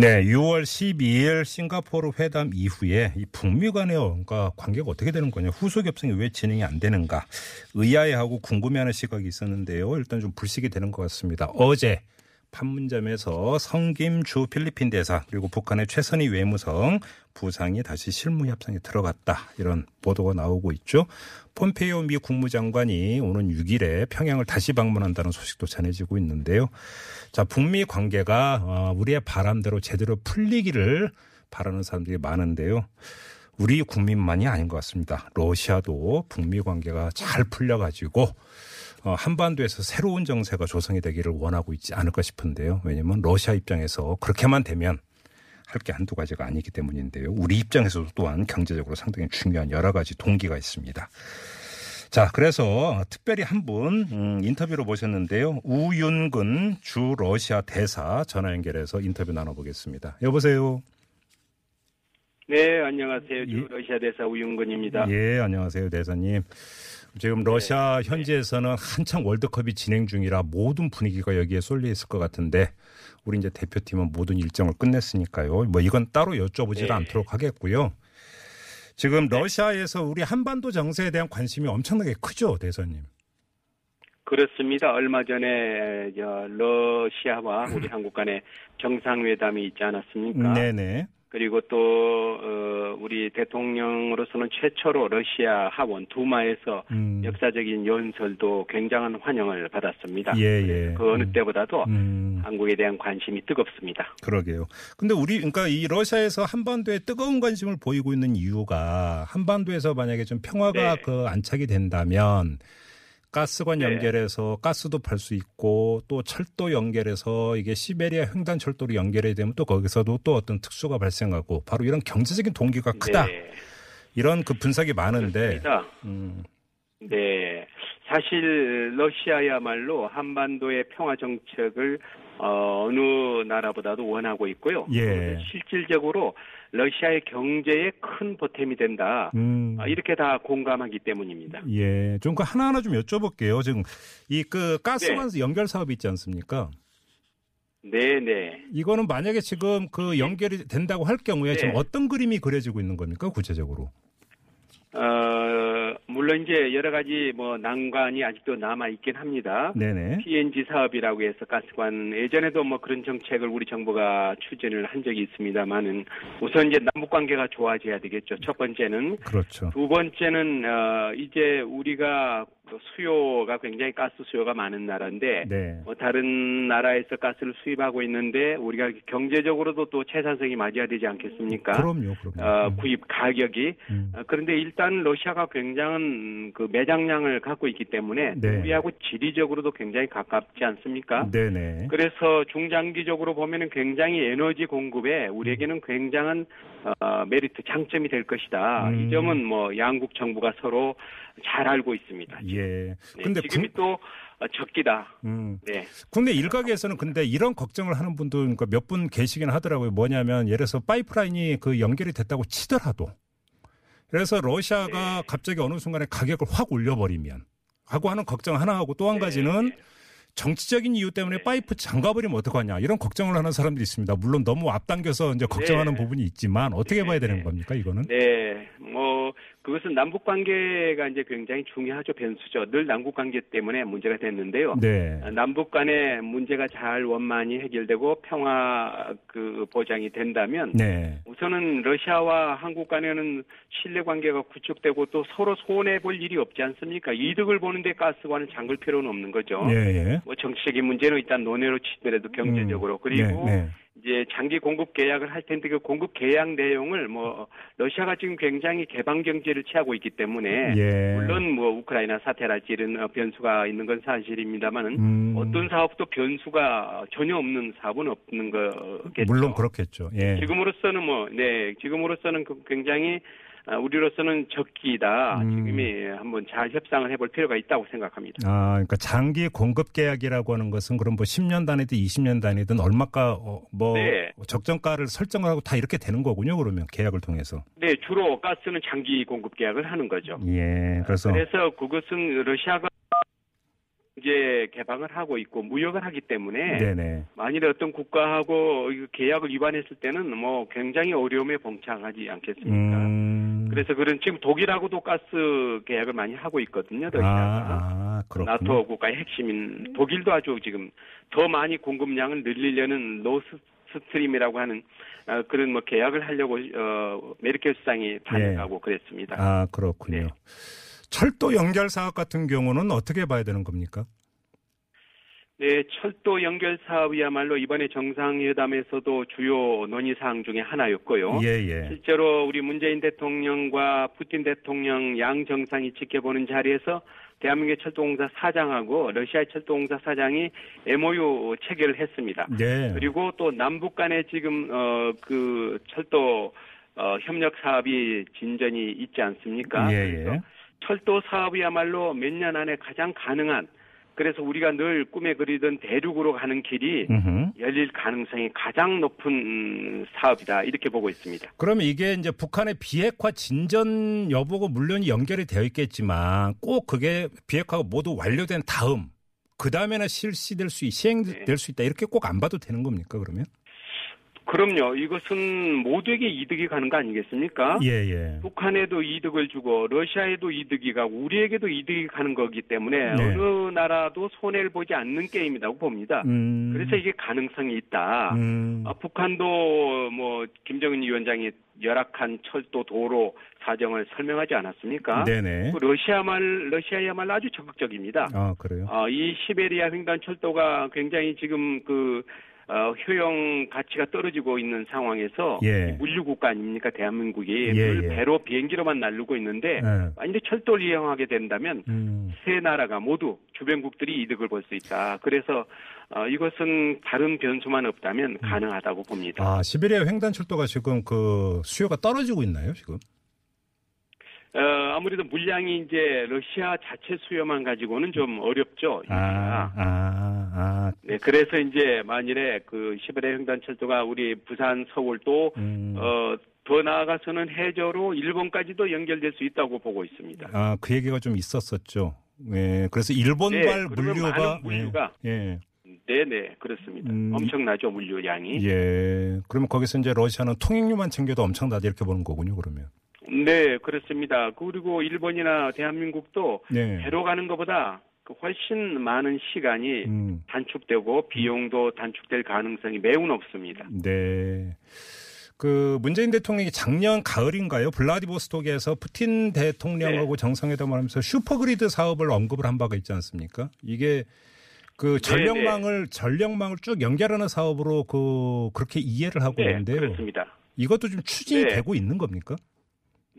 [SPEAKER 2] 네, 6월 12일 싱가포르 회담 이후에 이 북미 간의 그러니까 관계가 어떻게 되는 거냐, 후속 협상이 왜 진행이 안 되는가 의아해하고 궁금해하는 시각이 있었는데요. 일단 좀 불식이 되는 것 같습니다. 어제 판문점에서 성김주 필리핀 대사 그리고 북한의 최선희 외무성 부상이 다시 실무 협상에 들어갔다 이런 보도가 나오고 있죠. 폼페이오 미 국무장관이 오는 6일에 평양을 다시 방문한다는 소식도 전해지고 있는데요. 자, 북미 관계가 어, 우리의 바람대로 제대로 풀리기를 바라는 사람들이 많은데요. 우리 국민만이 아닌 것 같습니다. 러시아도 북미 관계가 잘 풀려가지고 어, 한반도에서 새로운 정세가 조성이 되기를 원하고 있지 않을까 싶은데요. 왜냐하면 러시아 입장에서 그렇게만 되면 할 게 한두 가지가 아니기 때문인데요. 우리 입장에서도 또한 경제적으로 상당히 중요한 여러 가지 동기가 있습니다. 자, 그래서 특별히 한분 음, 인터뷰로 모셨는데요. 우윤근 주 러시아 대사 전화 연결해서 인터뷰 나눠보겠습니다. 여보세요.
[SPEAKER 6] 네, 안녕하세요. 주
[SPEAKER 2] 예.
[SPEAKER 6] 러시아 대사 우윤근입니다.
[SPEAKER 2] 예, 안녕하세요, 대사님. 지금 러시아 현지에서는 한창 월드컵이 진행 중이라 모든 분위기가 여기에 쏠려 있을 것 같은데 우리 이제 대표팀은 모든 일정을 끝냈으니까요. 뭐 이건 따로 여쭤보지를
[SPEAKER 6] 네.
[SPEAKER 2] 않도록 하겠고요. 지금 러시아에서 우리 한반도 정세에 대한 관심이 엄청나게 크죠, 대사님.
[SPEAKER 6] 그렇습니다. 얼마 전에 저 러시아와 우리 한국 간에 정상회담이 있지 않았습니까?
[SPEAKER 2] 네네.
[SPEAKER 6] 그리고 또 어, 우리 대통령으로서는 최초로 러시아 하원 두마에서
[SPEAKER 2] 음.
[SPEAKER 6] 역사적인 연설도 굉장한 환영을 받았습니다.
[SPEAKER 2] 예, 예.
[SPEAKER 6] 그 어느
[SPEAKER 2] 음.
[SPEAKER 6] 때보다도
[SPEAKER 2] 음,
[SPEAKER 6] 한국에 대한 관심이 뜨겁습니다.
[SPEAKER 2] 그러게요. 근데 우리, 그러니까 이 러시아에서 한반도에 뜨거운 관심을 보이고 있는 이유가 한반도에서 만약에 좀 평화가
[SPEAKER 6] 네.
[SPEAKER 2] 그 안착이 된다면 가스관
[SPEAKER 6] 네.
[SPEAKER 2] 연결해서 가스도 팔 수 있고 또 철도 연결해서 이게 시베리아 횡단 철도로 연결이 되면 또 거기서도 또 어떤 특수가 발생하고 바로 이런 경제적인 동기가 크다.
[SPEAKER 6] 네,
[SPEAKER 2] 이런 그 분석이 많은데. 음,
[SPEAKER 6] 네. 사실 러시아야말로 한반도의 평화 정책을 어, 어느 나라보다도 원하고 있고요.
[SPEAKER 2] 예.
[SPEAKER 6] 실질적으로 러시아의 경제에 큰 보탬이 된다.
[SPEAKER 2] 음.
[SPEAKER 6] 아, 이렇게 다 공감하기 때문입니다.
[SPEAKER 2] 예, 좀 그 하나하나 좀 여쭤볼게요. 지금 이 그 가스관
[SPEAKER 6] 네.
[SPEAKER 2] 연결 사업이 있지 않습니까?
[SPEAKER 6] 네, 네.
[SPEAKER 2] 이거는 만약에 지금 그 연결이 된다고 할 경우에
[SPEAKER 6] 네.
[SPEAKER 2] 지금 어떤 그림이 그려지고 있는 겁니까 구체적으로?
[SPEAKER 6] 어, 물론 이제 여러 가지 뭐 난관이 아직도 남아 있긴 합니다.
[SPEAKER 2] 네네.
[SPEAKER 6] PNG 사업이라고 해서 가스관 예전에도 뭐 그런 정책을 우리 정부가 추진을 한 적이 있습니다만은 우선 이제 남북 관계가 좋아져야 되겠죠. 첫 번째는
[SPEAKER 2] 그렇죠.
[SPEAKER 6] 두 번째는 어 이제 우리가 그 수요가 굉장히 가스 수요가 많은 나라인데
[SPEAKER 2] 네.
[SPEAKER 6] 뭐 다른 나라에서 가스를 수입하고 있는데 우리가 경제적으로도 또 채산성이 맞아야 되지 않겠습니까?
[SPEAKER 2] 그럼요, 그럼요.
[SPEAKER 6] 어,
[SPEAKER 2] 음.
[SPEAKER 6] 구입 가격이
[SPEAKER 2] 음.
[SPEAKER 6] 어, 그런데 일단 러시아가 굉장한 그 매장량을 갖고 있기 때문에
[SPEAKER 2] 네.
[SPEAKER 6] 우리하고 지리적으로도 굉장히 가깝지 않습니까?
[SPEAKER 2] 네네.
[SPEAKER 6] 그래서 중장기적으로 보면은 굉장히 에너지 공급에 우리에게는 굉장한 어, 메리트 장점이 될 것이다.
[SPEAKER 2] 음.
[SPEAKER 6] 이 점은 뭐 양국 정부가 서로 잘 알고 있습니다.
[SPEAKER 2] 예.
[SPEAKER 6] 네,
[SPEAKER 2] 근데
[SPEAKER 6] 지금이
[SPEAKER 2] 국,
[SPEAKER 6] 또 어, 적기다.
[SPEAKER 2] 음,
[SPEAKER 6] 네.
[SPEAKER 2] 국내 일각에서는 근데 이런 걱정을 하는 분들 그러니까 몇 분 계시긴 하더라고요. 뭐냐면 예를 들어서 파이프라인이 그 연결이 됐다고 치더라도 그래서 러시아가
[SPEAKER 6] 네.
[SPEAKER 2] 갑자기 어느 순간에 가격을 확 올려버리면 하고 하는 걱정 하나 하고 또한
[SPEAKER 6] 네.
[SPEAKER 2] 가지는 정치적인 이유 때문에
[SPEAKER 6] 네.
[SPEAKER 2] 파이프 잠가버리면 어떡하냐 이런 걱정을 하는 사람들이 있습니다. 물론 너무 앞당겨서 이제 걱정하는
[SPEAKER 6] 네.
[SPEAKER 2] 부분이 있지만 어떻게
[SPEAKER 6] 네,
[SPEAKER 2] 봐야 되는
[SPEAKER 6] 네.
[SPEAKER 2] 겁니까 이거는?
[SPEAKER 6] 네, 뭐 그것은 남북 관계가 이제 굉장히 중요하죠 변수죠. 늘 남북 관계 때문에 문제가 됐는데요.
[SPEAKER 2] 네.
[SPEAKER 6] 아, 남북 간의 문제가 잘 원만히 해결되고 평화 그 보장이 된다면
[SPEAKER 2] 네.
[SPEAKER 6] 우선은 러시아와 한국 간에는 신뢰 관계가 구축되고 또 서로 손해 볼 일이 없지 않습니까? 이득을 보는데 가스관을 잠글 필요는 없는 거죠.
[SPEAKER 2] 예, 예.
[SPEAKER 6] 뭐 정치적인 문제는 일단 논외로 치더라도 경제적으로
[SPEAKER 2] 음,
[SPEAKER 6] 그리고
[SPEAKER 2] 네, 네.
[SPEAKER 6] 이제 장기 공급 계약을 할 텐데 그 공급 계약 내용을 뭐 러시아가 지금 굉장히 개방 경제를 취하고 있기 때문에
[SPEAKER 2] 예.
[SPEAKER 6] 물론 뭐 우크라이나 사태랄지 이런 어, 변수가 있는 건 사실입니다만은
[SPEAKER 2] 음,
[SPEAKER 6] 어떤 사업도 변수가 전혀 없는 사업은 없는 거겠죠.
[SPEAKER 2] 물론 그렇겠죠. 예.
[SPEAKER 6] 지금으로서는 뭐, 네, 지금으로서는 그 굉장히 아, 우리로서는 적기다.
[SPEAKER 2] 음.
[SPEAKER 6] 지금이 한번 잘 협상을 해볼 필요가 있다고 생각합니다.
[SPEAKER 2] 아, 그러니까 장기 공급 계약이라고 하는 것은 그럼 뭐 10년 단위든 20년 단위든 얼마가 어, 뭐
[SPEAKER 6] 네.
[SPEAKER 2] 적정가를 설정을 하고 다 이렇게 되는 거군요. 그러면 계약을 통해서.
[SPEAKER 6] 네, 주로 가스는 장기 공급 계약을 하는 거죠.
[SPEAKER 2] 예. 그래서
[SPEAKER 6] 그래서 그것은 러시아가 이제 개방을 하고 있고 무역을 하기 때문에
[SPEAKER 2] 네네.
[SPEAKER 6] 만일에 어떤 국가하고 이 계약을 위반했을 때는 뭐 굉장히 어려움에 봉착하지 않겠습니까?
[SPEAKER 2] 음.
[SPEAKER 6] 그래서 그런 지금 독일하고도 가스 계약을 많이 하고 있거든요.
[SPEAKER 2] 아,
[SPEAKER 6] 러시아가.
[SPEAKER 2] 아, 그렇군요.
[SPEAKER 6] 나토 국가의 핵심인 독일도 아주 지금 더 많이 공급량을 늘리려는 노스 스트림이라고 하는 어, 그런 뭐 계약을 하려고 어, 메르켈 수상이 반응하고 그랬습니다.
[SPEAKER 2] 예. 아, 그렇군요.
[SPEAKER 6] 네.
[SPEAKER 2] 철도 연결 사업 같은 경우는 어떻게 봐야 되는 겁니까?
[SPEAKER 6] 네, 철도 연결 사업이야말로 이번에 정상회담에서도 주요 논의 사항 중에 하나였고요.
[SPEAKER 2] 예, 예.
[SPEAKER 6] 실제로 우리 문재인 대통령과 푸틴 대통령 양 정상이 지켜보는 자리에서 대한민국의 철도공사 사장하고 러시아의 철도공사 사장이 MOU 체결을 했습니다.
[SPEAKER 2] 네.
[SPEAKER 6] 그리고 또 남북 간에 지금 어 그 철도 어 협력 사업이 진전이 있지 않습니까?
[SPEAKER 2] 예, 예.
[SPEAKER 6] 그래서 철도 사업이야말로 몇 년 안에 가장 가능한 그래서 우리가 늘 꿈에 그리던 대륙으로 가는 길이
[SPEAKER 2] 음흠.
[SPEAKER 6] 열릴 가능성이 가장 높은 음, 사업이다 이렇게 보고 있습니다.
[SPEAKER 2] 그러면 이게 이제 북한의 비핵화 진전 여부가 물론 연결이 되어 있겠지만 꼭 그게 비핵화가 모두 완료된 다음 그 다음에나 실시될 수 있- 시행될 수 있다 이렇게 꼭 안 봐도 되는 겁니까 그러면?
[SPEAKER 6] 그럼요. 이것은 모두에게 이득이 가는 거 아니겠습니까?
[SPEAKER 2] 예 예.
[SPEAKER 6] 북한에도 이득을 주고 러시아에도 이득이 가고 우리에게도 이득이 가는 거기 때문에
[SPEAKER 2] 네.
[SPEAKER 6] 어느 나라도 손해를 보지 않는 게임이라고 봅니다.
[SPEAKER 2] 음.
[SPEAKER 6] 그래서 이게 가능성이 있다.
[SPEAKER 2] 음.
[SPEAKER 6] 아, 북한도 뭐 김정은 위원장이 열악한 철도 도로 사정을 설명하지 않았습니까?
[SPEAKER 2] 네네.
[SPEAKER 6] 그 러시아말 러시아야말로 아주 적극적입니다.
[SPEAKER 2] 아 그래요.
[SPEAKER 6] 어, 이 시베리아 횡단 철도가 굉장히 지금 그 어, 효용 가치가 떨어지고 있는 상황에서
[SPEAKER 2] 예.
[SPEAKER 6] 물류 국가 아닙니까 대한민국이
[SPEAKER 2] 예,
[SPEAKER 6] 늘
[SPEAKER 2] 예.
[SPEAKER 6] 배로 비행기로만 날르고 있는데
[SPEAKER 2] 예.
[SPEAKER 6] 만약에 철도를 이용하게 된다면
[SPEAKER 2] 음.
[SPEAKER 6] 세 나라가 모두 주변국들이 이득을 볼 수 있다. 그래서 어, 이것은 다른 변수만 없다면 가능하다고 봅니다.
[SPEAKER 2] 아 시베리아 횡단 철도가 지금 그 수요가 떨어지고 있나요 지금?
[SPEAKER 6] 어, 아무래도 물량이 이제 러시아 자체 수요만 가지고는 좀 어렵죠.
[SPEAKER 2] 아, 아, 아.
[SPEAKER 6] 네, 그래서 이제 만일에 그 시베리아 횡단 철도가 우리 부산, 서울 또
[SPEAKER 2] 음.
[SPEAKER 6] 어, 더 나아가서는 해저로 일본까지도 연결될 수 있다고 보고 있습니다.
[SPEAKER 2] 아, 그 얘기가 좀 있었었죠. 예. 그래서 일본발
[SPEAKER 6] 네,
[SPEAKER 2] 물류가
[SPEAKER 6] 많은 물류가
[SPEAKER 2] 예.
[SPEAKER 6] 네, 네, 그렇습니다.
[SPEAKER 2] 음.
[SPEAKER 6] 엄청나죠 물류량이.
[SPEAKER 2] 예. 그러면 거기서 이제 러시아는 통행료만 챙겨도 엄청나다 이렇게 보는 거군요, 그러면.
[SPEAKER 6] 네, 그렇습니다. 그리고 일본이나 대한민국도
[SPEAKER 2] 네.
[SPEAKER 6] 배로 가는 것보다 그 훨씬 많은 시간이
[SPEAKER 2] 음.
[SPEAKER 6] 단축되고 비용도 단축될 가능성이 매우 높습니다.
[SPEAKER 2] 네. 그 문재인 대통령이 작년 가을인가요? 블라디보스톡에서 푸틴 대통령하고
[SPEAKER 6] 네.
[SPEAKER 2] 정상회담을 하면서 슈퍼그리드 사업을 언급을 한 바가 있지 않습니까? 이게 그 전력망을 전력망을 쭉 연결하는 사업으로 그 그렇게 이해를 하고
[SPEAKER 6] 네,
[SPEAKER 2] 있는데요.
[SPEAKER 6] 그렇습니다.
[SPEAKER 2] 이것도 좀 추진이
[SPEAKER 6] 네.
[SPEAKER 2] 되고 있는 겁니까?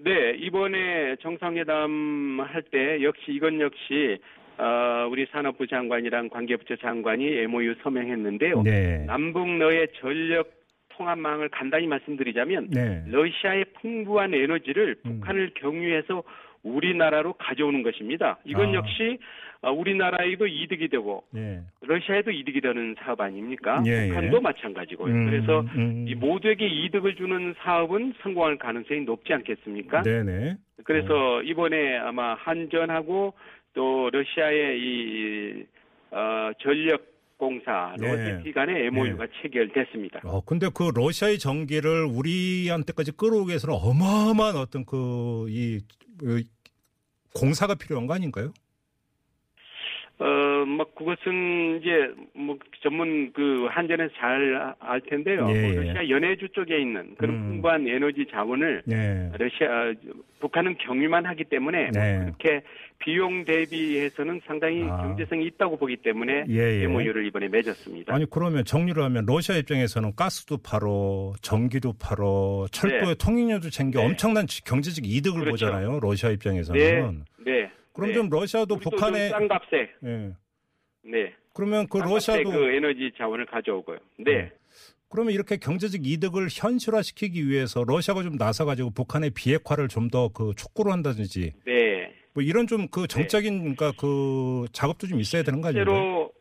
[SPEAKER 6] 네, 이번에 정상회담 할 때 역시 이건 역시 어, 우리 산업부 장관이랑 관계부처 장관이 MOU 서명했는데요.
[SPEAKER 2] 네.
[SPEAKER 6] 남북러의 전력 통합망을 간단히 말씀드리자면
[SPEAKER 2] 네.
[SPEAKER 6] 러시아의 풍부한 에너지를
[SPEAKER 2] 음.
[SPEAKER 6] 북한을 경유해서 우리나라로 가져오는 것입니다. 이건
[SPEAKER 2] 아.
[SPEAKER 6] 역시 어, 우리나라에도 이득이 되고
[SPEAKER 2] 예.
[SPEAKER 6] 러시아에도 이득이 되는 사업 아닙니까?
[SPEAKER 2] 예, 예.
[SPEAKER 6] 북한도 마찬가지고요.
[SPEAKER 2] 음,
[SPEAKER 6] 그래서
[SPEAKER 2] 음.
[SPEAKER 6] 이 모두에게 이득을 주는 사업은 성공할 가능성이 높지 않겠습니까?
[SPEAKER 2] 네네.
[SPEAKER 6] 그래서 이번에 아마 한전하고 또 러시아의 이 어, 전력 공사
[SPEAKER 2] 네.
[SPEAKER 6] 로테티 간의 MOU가 체결됐습니다.
[SPEAKER 2] 어, 근데 그 러시아의 전기를 우리한테까지 끌어오기 위해서는 어마어마한 어떤 그, 이, 그 공사가 필요한 거 아닌가요?
[SPEAKER 6] 어, 뭐 그것은 이제 뭐 전문 그 한전에서 잘 알 텐데요.
[SPEAKER 2] 예,
[SPEAKER 6] 뭐
[SPEAKER 2] 예.
[SPEAKER 6] 러시아 연해주 쪽에 있는 그런
[SPEAKER 2] 음.
[SPEAKER 6] 풍부한 에너지 자원을
[SPEAKER 2] 네.
[SPEAKER 6] 러시아 북한은 경유만 하기 때문에 뭐
[SPEAKER 2] 네.
[SPEAKER 6] 그렇게 비용 대비해서는 상당히
[SPEAKER 2] 아.
[SPEAKER 6] 경제성이 있다고 보기 때문에
[SPEAKER 2] 예, 예.
[SPEAKER 6] MOU를 이번에 맺었습니다.
[SPEAKER 2] 아니, 그러면 정리를 하면 러시아 입장에서는 가스도 팔어, 전기도 팔어, 철도의
[SPEAKER 6] 네.
[SPEAKER 2] 통행료도 챙겨
[SPEAKER 6] 네.
[SPEAKER 2] 엄청난 지- 경제적 이득을
[SPEAKER 6] 그렇죠.
[SPEAKER 2] 보잖아요. 러시아 입장에서는.
[SPEAKER 6] 네, 네.
[SPEAKER 2] 그럼
[SPEAKER 6] 네.
[SPEAKER 2] 좀 러시아도 북한에.
[SPEAKER 6] 좀 싼값에
[SPEAKER 2] 예.
[SPEAKER 6] 네.
[SPEAKER 2] 그러면 그 러시아도.
[SPEAKER 6] 그 에너지 자원을 가져오고요. 네.
[SPEAKER 2] 그러면 이렇게 경제적 이득을 현실화시키기 위해서 러시아가 좀 나서가지고 북한의 비핵화를 좀 더 그 촉구를 한다든지
[SPEAKER 6] 네.
[SPEAKER 2] 뭐 이런 좀 그 정적인 그러니까 그 작업도 좀 있어야 되는 거?
[SPEAKER 6] 실제로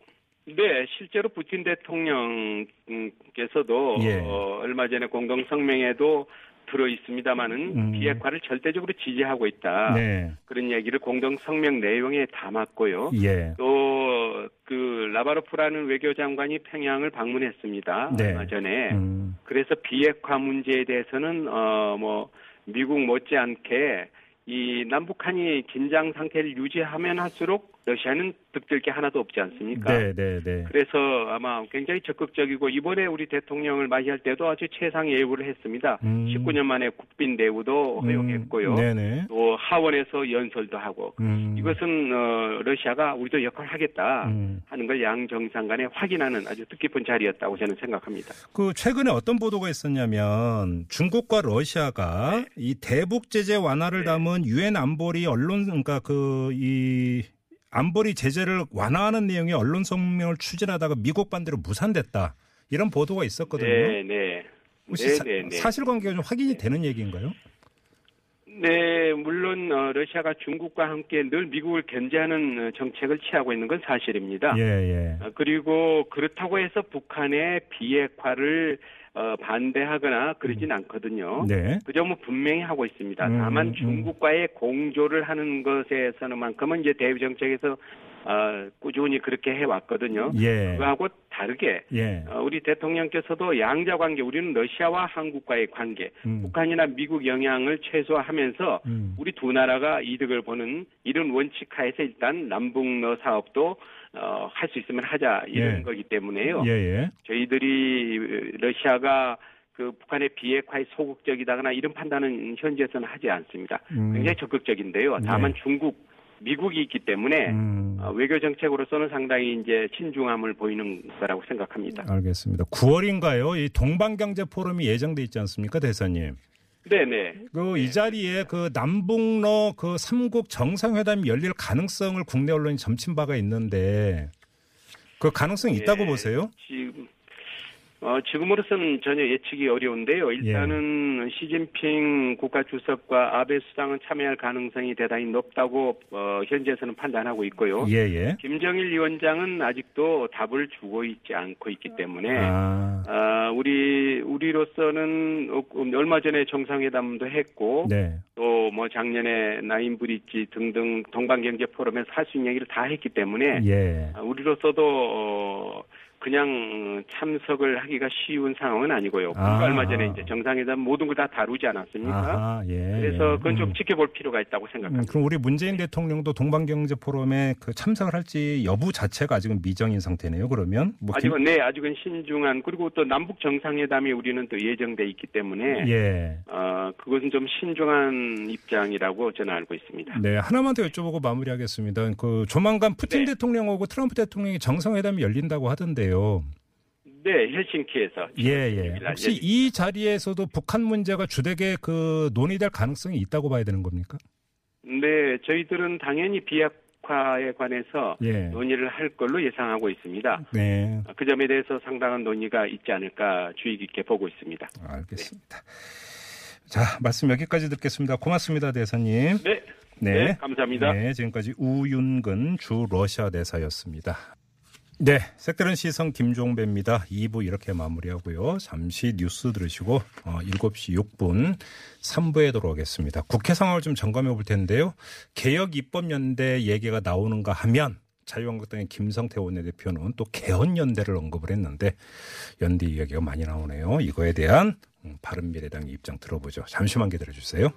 [SPEAKER 6] 네, 실제로 푸틴 대통령께서도
[SPEAKER 2] 예.
[SPEAKER 6] 어, 얼마 전에 공동 성명에도 들어 있습니다마는
[SPEAKER 2] 음.
[SPEAKER 6] 비핵화를 절대적으로 지지하고 있다.
[SPEAKER 2] 네.
[SPEAKER 6] 그런 얘기를 공동 성명 내용에 담았고요.
[SPEAKER 2] 예.
[SPEAKER 6] 또그 라바로프라는 외교장관이 평양을 방문했습니다.
[SPEAKER 2] 네.
[SPEAKER 6] 얼마 전에.
[SPEAKER 2] 음.
[SPEAKER 6] 그래서 비핵화 문제에 대해서는 어뭐 미국 못지않게 이 남북한이 긴장 상태를 유지하면 할수록 러시아는 득될 게 하나도 없지 않습니까?
[SPEAKER 2] 네, 네, 네.
[SPEAKER 6] 그래서 아마 굉장히 적극적이고 이번에 우리 대통령을 맞이할 때도 아주 최상의 예우를 했습니다.
[SPEAKER 2] 음.
[SPEAKER 6] 19년 만에 국빈 대우도 허용했고요.
[SPEAKER 2] 음, 네네.
[SPEAKER 6] 또 하원에서 연설도 하고
[SPEAKER 2] 음.
[SPEAKER 6] 이것은 어, 러시아가 우리도 역할을 하겠다
[SPEAKER 2] 음.
[SPEAKER 6] 하는 걸 양 정상 간에 확인하는 아주 뜻깊은 자리였다고 저는 생각합니다.
[SPEAKER 2] 그 최근에 어떤 보도가 있었냐면 중국과 러시아가 이 대북 제재 완화를
[SPEAKER 6] 네.
[SPEAKER 2] 담은 유엔 안보리 언론 그러니까 그이 안보리 제재를 완화하는 내용의 언론 성명을 추진하다가 미국 반대로 무산됐다. 이런 보도가 있었거든요.
[SPEAKER 6] 네, 네.
[SPEAKER 2] 혹시
[SPEAKER 6] 네,
[SPEAKER 2] 사,
[SPEAKER 6] 네, 네.
[SPEAKER 2] 실관계가 좀 확인이 되는 얘기인가요?
[SPEAKER 6] 네, 물론 어, 러시아가 중국과 함께 늘 미국을 견제하는 어, 정책을 취하고 있는 건 사실입니다.
[SPEAKER 2] 예, 예.
[SPEAKER 6] 어, 그리고 그렇다고 해서 북한의 비핵화를 어, 반대하거나 그러진 않거든요.
[SPEAKER 2] 네.
[SPEAKER 6] 그 점은 분명히 하고 있습니다.
[SPEAKER 2] 음,
[SPEAKER 6] 다만
[SPEAKER 2] 음.
[SPEAKER 6] 중국과의 공조를 하는 것에서는만큼은 이제 대외 정책에서 어, 꾸준히 그렇게 해왔거든요.
[SPEAKER 2] 예.
[SPEAKER 6] 그거하고 다르게
[SPEAKER 2] 예.
[SPEAKER 6] 어, 우리 대통령께서도 양자 관계, 우리는 러시아와 한국과의 관계,
[SPEAKER 2] 음.
[SPEAKER 6] 북한이나 미국 영향을 최소화하면서
[SPEAKER 2] 음.
[SPEAKER 6] 우리 두 나라가 이득을 보는 이런 원칙 하에서 일단 남북러 사업도 어, 할 수 있으면 하자 이런
[SPEAKER 2] 예.
[SPEAKER 6] 거기 때문에요.
[SPEAKER 2] 예, 예.
[SPEAKER 6] 저희들이 러시아가 그 북한의 비핵화에 소극적이다거나 이런 판단은 현재에서는 하지 않습니다.
[SPEAKER 2] 음.
[SPEAKER 6] 굉장히 적극적인데요. 다만
[SPEAKER 2] 네.
[SPEAKER 6] 중국, 미국이 있기 때문에
[SPEAKER 2] 음.
[SPEAKER 6] 어, 외교 정책으로서는 상당히 이제 신중함을 보이는 거라고 생각합니다.
[SPEAKER 2] 알겠습니다. 9월인가요? 이 동방경제 포럼이 예정돼 있지 않습니까, 대사님?
[SPEAKER 6] 네네.
[SPEAKER 2] 그 이 자리에 그 남북러 그 삼국 정상회담이 열릴 가능성을 국내 언론이 점친 바가 있는데 그 가능성이 있다고
[SPEAKER 6] 예,
[SPEAKER 2] 보세요?
[SPEAKER 6] 지금 어, 지금으로서는 전혀 예측이 어려운데요. 일단은 시진핑 국가 주석과 아베 수상은 참여할 가능성이 대단히 높다고 어, 현재에서는 판단하고 있고요.
[SPEAKER 2] 예, 예.
[SPEAKER 6] 김정일 위원장은 아직도 답을 주고 있지 않고 있기 때문에
[SPEAKER 2] 아,
[SPEAKER 6] 아, 우리 우리로서는 어, 얼마 전에 정상회담도 했고
[SPEAKER 2] 네.
[SPEAKER 6] 또뭐 작년에 나인 브릿지 등등 동방경제 포럼에서 할 수 있는 얘기를 다 했기 때문에
[SPEAKER 2] 예.
[SPEAKER 6] 아, 우리로서도 어, 그냥 참석을 하기가 쉬운 상황은 아니고요.
[SPEAKER 2] 아.
[SPEAKER 6] 얼마 전에 이제 정상회담 모든 걸 다 다루지 않았습니까?
[SPEAKER 2] 아하, 예.
[SPEAKER 6] 그래서
[SPEAKER 2] 예.
[SPEAKER 6] 그건 좀
[SPEAKER 2] 음.
[SPEAKER 6] 지켜볼 필요가 있다고
[SPEAKER 2] 음,
[SPEAKER 6] 생각합니다.
[SPEAKER 2] 그럼 우리 문재인 대통령도 동방경제 포럼에 그 참석을 할지 여부 자체가 아직은 미정인 상태네요. 그러면 뭐 김-
[SPEAKER 6] 아직은 네, 아직은 신중한 그리고 또 남북 정상회담이 우리는 또 예정돼 있기 때문에
[SPEAKER 2] 예.
[SPEAKER 6] 어, 그것은 좀 신중한 입장이라고 저는 알고 있습니다.
[SPEAKER 2] 네, 하나만 더 여쭤보고 마무리하겠습니다. 그 조만간 푸틴
[SPEAKER 6] 네.
[SPEAKER 2] 대통령하고 트럼프 대통령이 정상회담이 열린다고 하던데 요.
[SPEAKER 6] 네, 헬싱키에서
[SPEAKER 2] 예, 예. 혹시 이 자리에서도 북한 문제가 주되게 그 논의될 가능성이 있다고 봐야 되는 겁니까?
[SPEAKER 6] 네, 저희들은 당연히 비핵화에 관해서
[SPEAKER 2] 예.
[SPEAKER 6] 논의를 할 걸로 예상하고 있습니다.
[SPEAKER 2] 네,
[SPEAKER 6] 그 점에 대해서 상당한 논의가 있지 않을까 주의 깊게 보고 있습니다.
[SPEAKER 2] 알겠습니다. 자, 말씀 여기까지 듣겠습니다. 고맙습니다, 대사님.
[SPEAKER 6] 네, 네, 감사합니다.
[SPEAKER 2] 네, 지금까지 우윤근 주 러시아 대사였습니다. 네, 색다른 시선 김종배입니다. 2부 이렇게 마무리하고요. 잠시 뉴스 들으시고 어, 7시 6분 3부에 돌아오겠습니다. 국회 상황을 좀 점검해 볼 텐데요. 개혁 입법연대 얘기가 나오는가 하면 자유한국당의 김성태 원내대표는 또 개헌연대를 언급을 했는데 연대 이야기가 많이 나오네요. 이거에 대한 음, 바른미래당의 입장 들어보죠. 잠시만 기다려 주세요.